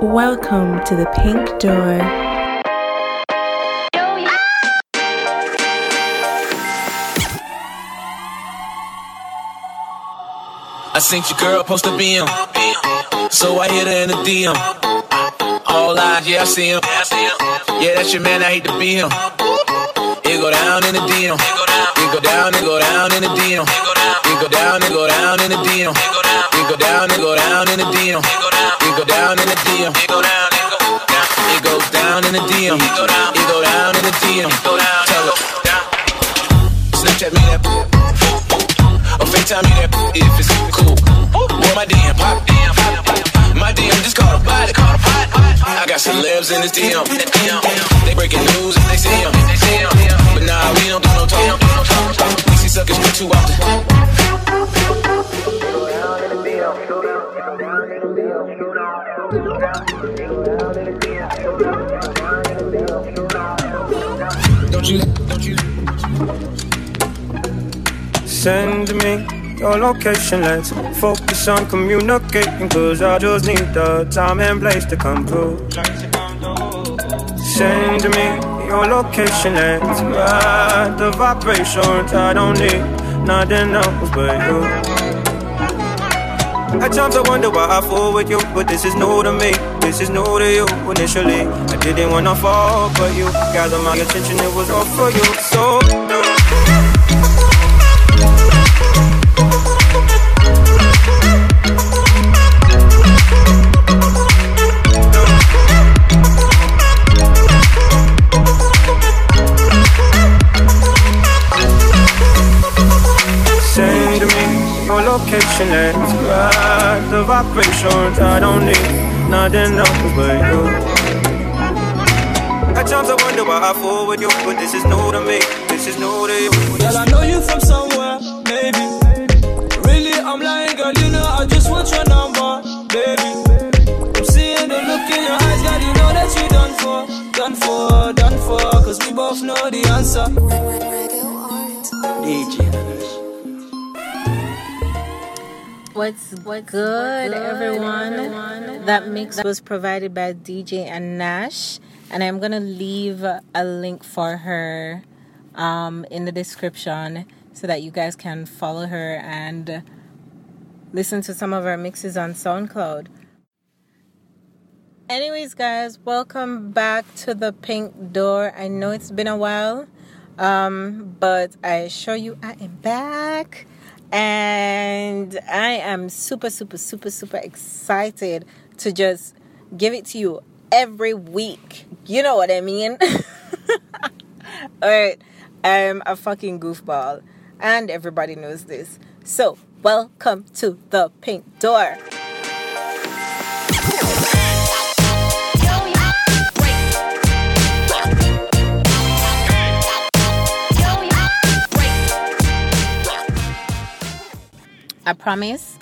Welcome to the Pynk Door. I seen your girl post a BM, so I hit her in the DM. All eyes, yeah, I see him. Yeah, that's your man, I hate to be him. It go down in the DM. It go down, it go down in the DM. It go down, it go down in the DM. It go down, it go down in the DM. It go down in the DM. It go down, it goes down in the DM. It go down, it go down in the DM. Tell her. Snapchat me that. Or FaceTime me that if it's cool. Boy, my DM pop, DM, my DM just caught a body, caught a body. I got celebs in this DM. They breaking news and they see them. But nah, we don't do no talk. We see suckers way too often. Don't you, don't you. Send me your location, let's focus on communicating. Cause I just need the time and place to come through. Send me your location, let's ride the vibrations. I don't need nothing else but you. At times I wonder why I fall with you, but this is new to me. This is new to you. Initially, I didn't wanna fall, but you gathered my attention. It was all for you. So. Ride the vibrations. I don't need nothing else but you. At times I wonder why I fall with you, but this is new to me. This is new to you. Girl, I know you from somewhere, maybe. Really, I'm lying, girl. You know I just want your number, baby. I'm seeing the look in your eyes, girl. You know that you done for, done for, done for. Cause we both know the answer. DJ. What's what's good, everyone? That mix was provided by DJ Anash, and I'm gonna leave a link for her um, in the description so that you guys can follow her and listen to some of her mixes on SoundCloud. Anyways, guys, welcome back to the Pynk Door. I know it's been a while, um, but I assure you I am back and I am super, super, super, super excited to just give it to you every week. You know what I mean? Alright, I'm a fucking goofball, and everybody knows this. So, welcome to the Pynk Door. I promise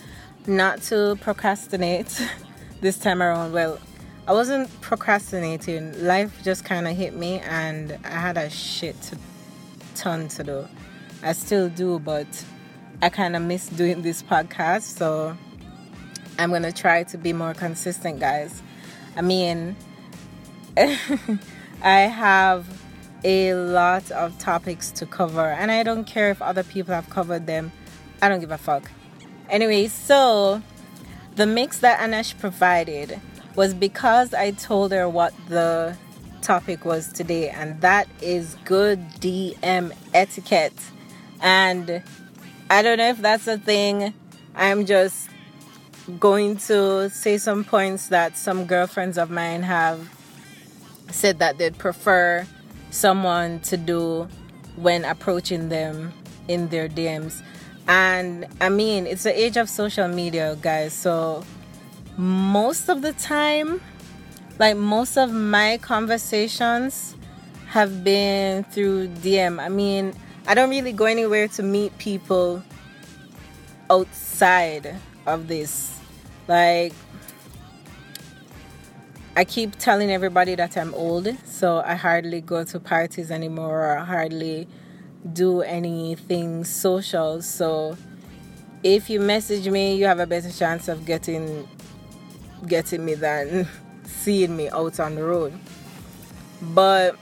not to procrastinate this time around. Well, I wasn't procrastinating. Life just kind of hit me, and I had a shit to ton to do. I still do, but I kind of miss doing this podcast. So I'm gonna try to be more consistent, guys. I mean, I have a lot of topics to cover, and I don't care if other people have covered them. I don't give a fuck. Anyway, so the mix that Anash provided was because I told her what the topic was today, and that is good DM etiquette. And I don't know if that's a thing. I'm just going to say some points that some girlfriends of mine have said that they'd prefer someone to do when approaching them in their DMs. And I mean, it's the age of social media, guys. So most of the time, like most of my conversations have been through DM. I mean, I don't really go anywhere to meet people outside of this. Like, I keep telling everybody that I'm old, so I hardly go to parties anymore or hardly do anything social. So if you message me, you have a better chance of getting getting me than seeing me out on the road. But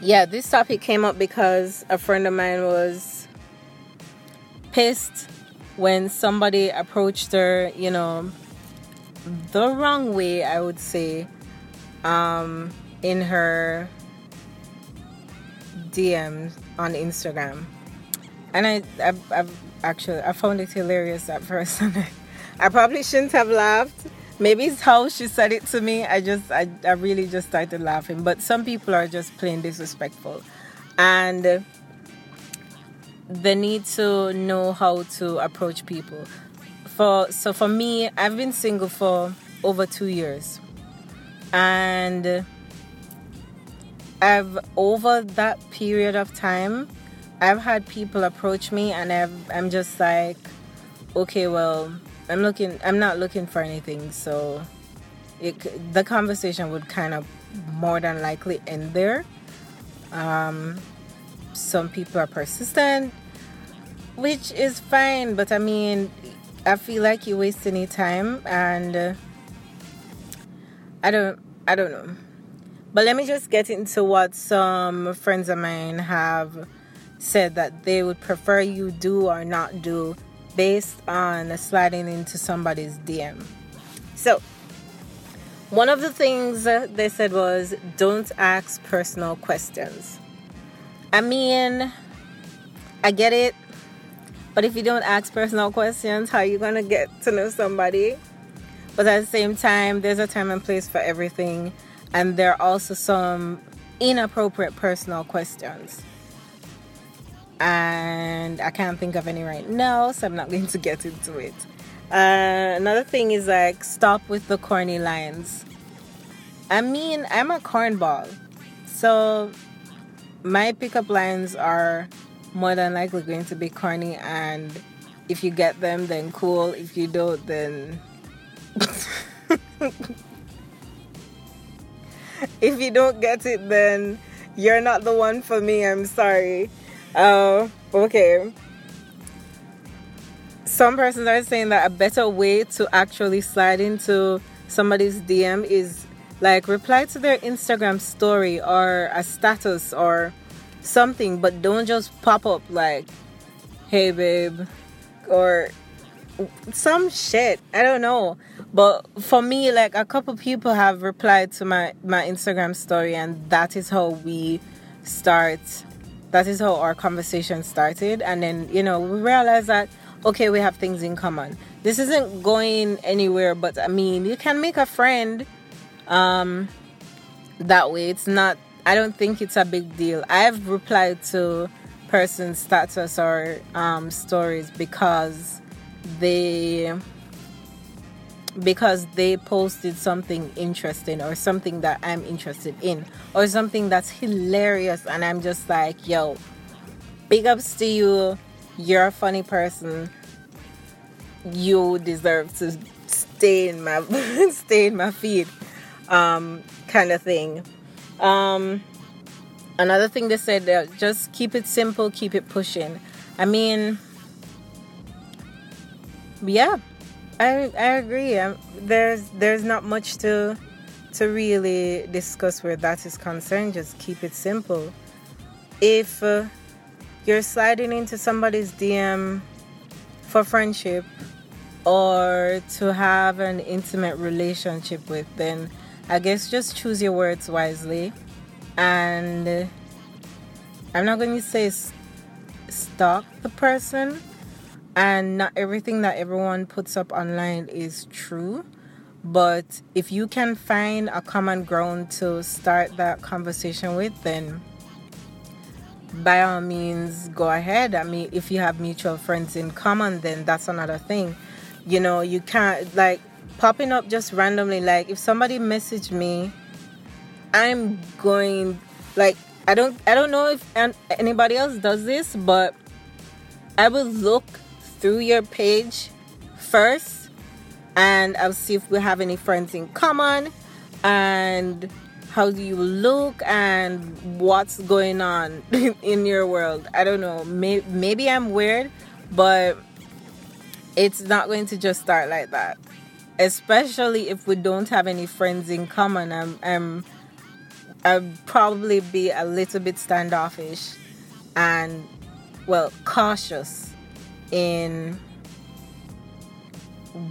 yeah, this topic came up because a friend of mine was pissed when somebody approached her, you know, the wrong way, I would say, um, in her DM on Instagram. And I, I've, I've actually, I found it hilarious at first. I, I probably shouldn't have laughed. Maybe it's how she said it to me. I just, I, I really just started laughing. But some people are just plain disrespectful. And they need to know how to approach people. For so for me, I've been single for over two years, and I've over that period of time, I've had people approach me, and I've, I'm just like, okay, well, I'm looking, I'm not looking for anything, so it, the conversation would kind of more than likely end there. Um, some people are persistent, which is fine, but I mean, I feel like you waste any time, and uh, I don't, I don't know. But let me just get into what some friends of mine have said that they would prefer you do or not do based on sliding into somebody's DM. So, one of the things they said was don't ask personal questions. I mean, I get it, but if you don't ask personal questions, how are you going to get to know somebody? But at the same time, there's a time and place for everything, and there are also some inappropriate personal questions. And I can't think of any right now, so I'm not going to get into it. Uh, another thing is like, stop with the corny lines. I mean, I'm a cornball, so my pickup lines are more than likely going to be corny and if you get them then cool if you don't then if you don't get it then you're not the one for me i'm sorry uh, okay some persons are saying that a better way to actually slide into somebody's dm is like reply to their Instagram story or a status or something, but don't just pop up like, hey babe, or some shit. I don't know. But for me, like a couple people have replied to my, my Instagram story, and that is how we start. That is how our conversation started. And then, you know, we realized that, okay, we have things in common. This isn't going anywhere, but I mean, you can make a friend um, that way. It's not, I don't think it's a big deal. I've replied to person's status or um, stories because they because they posted something interesting or something that I'm interested in or something that's hilarious and I'm just like, yo, big ups to you. You're a funny person. You deserve to stay in my stay in my feed um, kind of thing. Um, another thing they said uh, just keep it simple, keep it pushing. I mean, yeah, I I agree. Um, there's there's not much to to really discuss where that is concerned. Just keep it simple. If uh, you're sliding into somebody's DM for friendship or to have an intimate relationship with, then I guess just choose your words wisely. And I'm not going to say stalk the person. And not everything that everyone puts up online is true. But if you can find a common ground to start that conversation with, then by all means go ahead. I mean, if you have mutual friends in common, then that's another thing. You know, you can't, like, popping up just randomly. Like if somebody messaged me, I'm going like I don't I don't know if anybody else does this, but I will look through your page first and I'll see if we have any friends in common and how do you look and what's going on in your world. I don't know. Maybe, I'm weird, but it's not going to just start like that especially if we don't have any friends in common. I'm, I'm I'd probably be a little bit standoffish and well cautious in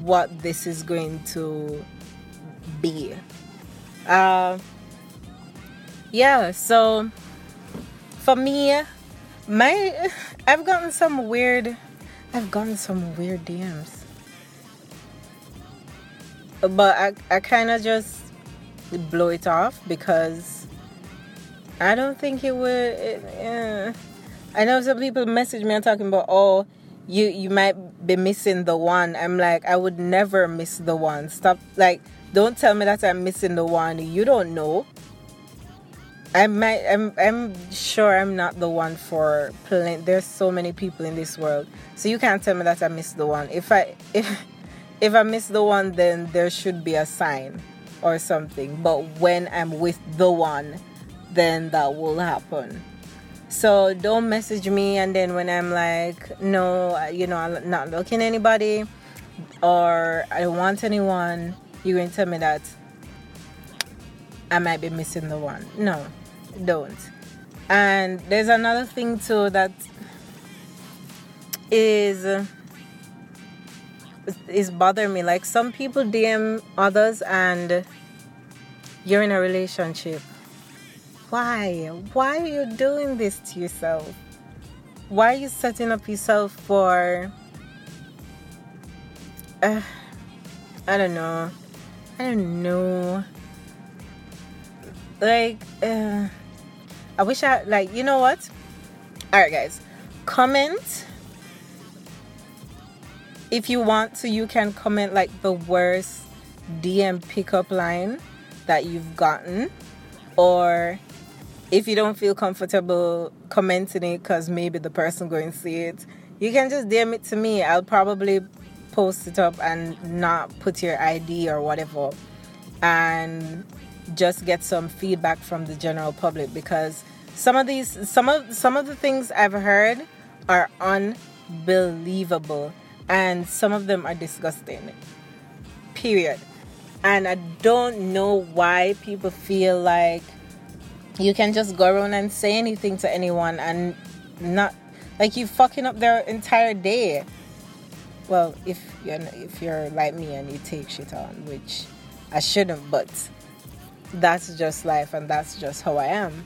what this is going to be. Uh, yeah, so for me, my I've gotten some weird I've gotten some weird DMs. But I I kind of just blow it off because I don't think it would it, I know some people message me and talking about oh you you might be missing the one. I'm like I would never miss the one. Stop like don't tell me that I'm missing the one. You don't know. I might I'm I'm sure I'm not the one for plenty there's so many people in this world. So you can't tell me that I missed the one. If I if if I miss the one then there should be a sign or something. But when I'm with the one, then that will happen. So don't message me and then when I'm like, no, you know, I'm not looking anybody or I don't want anyone, you're going to tell me that I might be missing the one. No, don't. And there's another thing too that is is bothering me. Like some people DM others and you're in a relationship. Why? Why are you doing this to yourself? Why are you setting up yourself for uh, I don't know. I don't know. Like uh, I wish I like you know what? Alright guys. Comment if you want to you can comment like the worst DM pickup line that you've gotten or if you don't feel comfortable commenting it because maybe the person going to see it you can just DM it to me I'll probably post it up and not put your ID or whatever and just get some feedback from the general public because some of these some of some of the things I've heard are unbelievable and some of them are disgusting. Period. And I don't know why people feel like you can just go around and say anything to anyone and not like you fucking up their entire day. Well, if you're if you're like me and you take shit on, which I shouldn't, but that's just life and that's just how I am.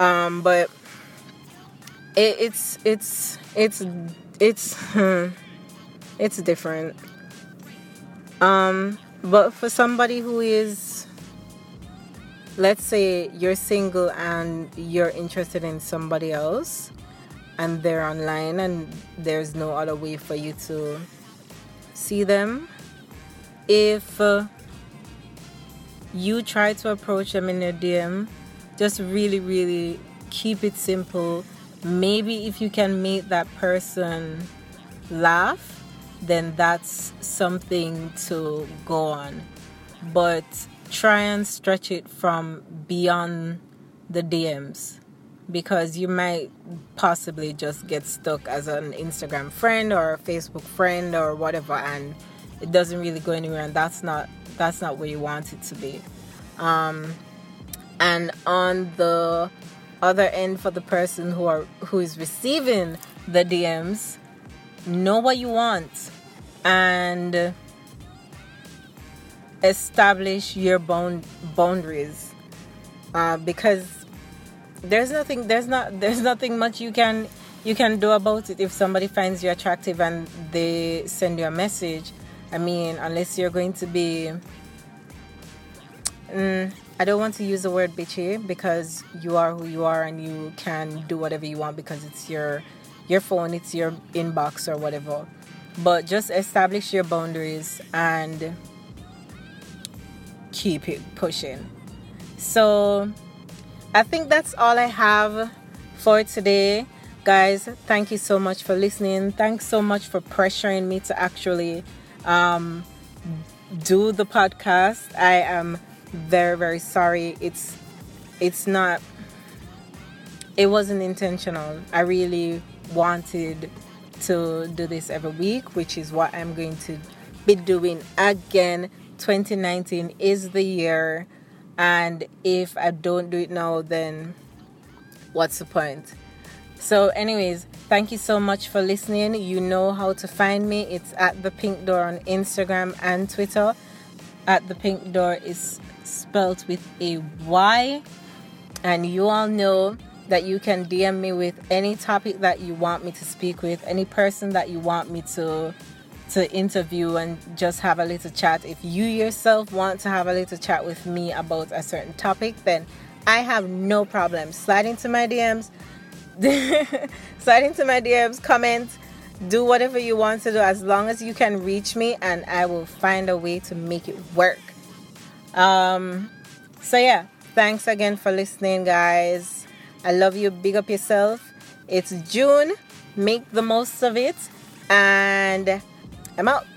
Um, but it, it's it's it's it's it's different. Um, but for somebody who is, let's say you're single and you're interested in somebody else, and they're online and there's no other way for you to see them, if uh, you try to approach them in their DM, just really, really keep it simple. Maybe if you can make that person laugh then that's something to go on. But try and stretch it from beyond the DMs because you might possibly just get stuck as an Instagram friend or a Facebook friend or whatever and it doesn't really go anywhere and that's not that's not where you want it to be. Um, and on the other end for the person who are who is receiving the DMs, know what you want and establish your bound boundaries uh, because there's nothing there's not there's nothing much you can you can do about it if somebody finds you attractive and they send you a message. I mean unless you're going to be mm, i don't want to use the word bitchy because you are who you are and you can do whatever you want because it's your your phone it's your inbox or whatever. But just establish your boundaries and keep it pushing. So, I think that's all I have for today. Guys, thank you so much for listening. Thanks so much for pressuring me to actually um, do the podcast. I am very, very sorry. It's it's not it wasn't intentional. I really wanted to do this every week, which is what I'm going to be doing again. 2019 is the year, and if I don't do it now, then what's the point? So, anyways, thank you so much for listening. You know how to find me. It's at the Pynk Door on Instagram and Twitter. At the Pynk Door is spelled with a Y, and you all know that you can DM me with any topic that you want me to speak with, any person that you want me to to interview and just have a little chat. If you yourself want to have a little chat with me about a certain topic, then I have no problem. Slide into my DMs, slide into my DMs, comment, do whatever you want to do as long as you can reach me and I will find a way to make it work. Um so yeah, thanks again for listening guys. I love you. Big up yourself. It's June. Make the most of it. And I'm out.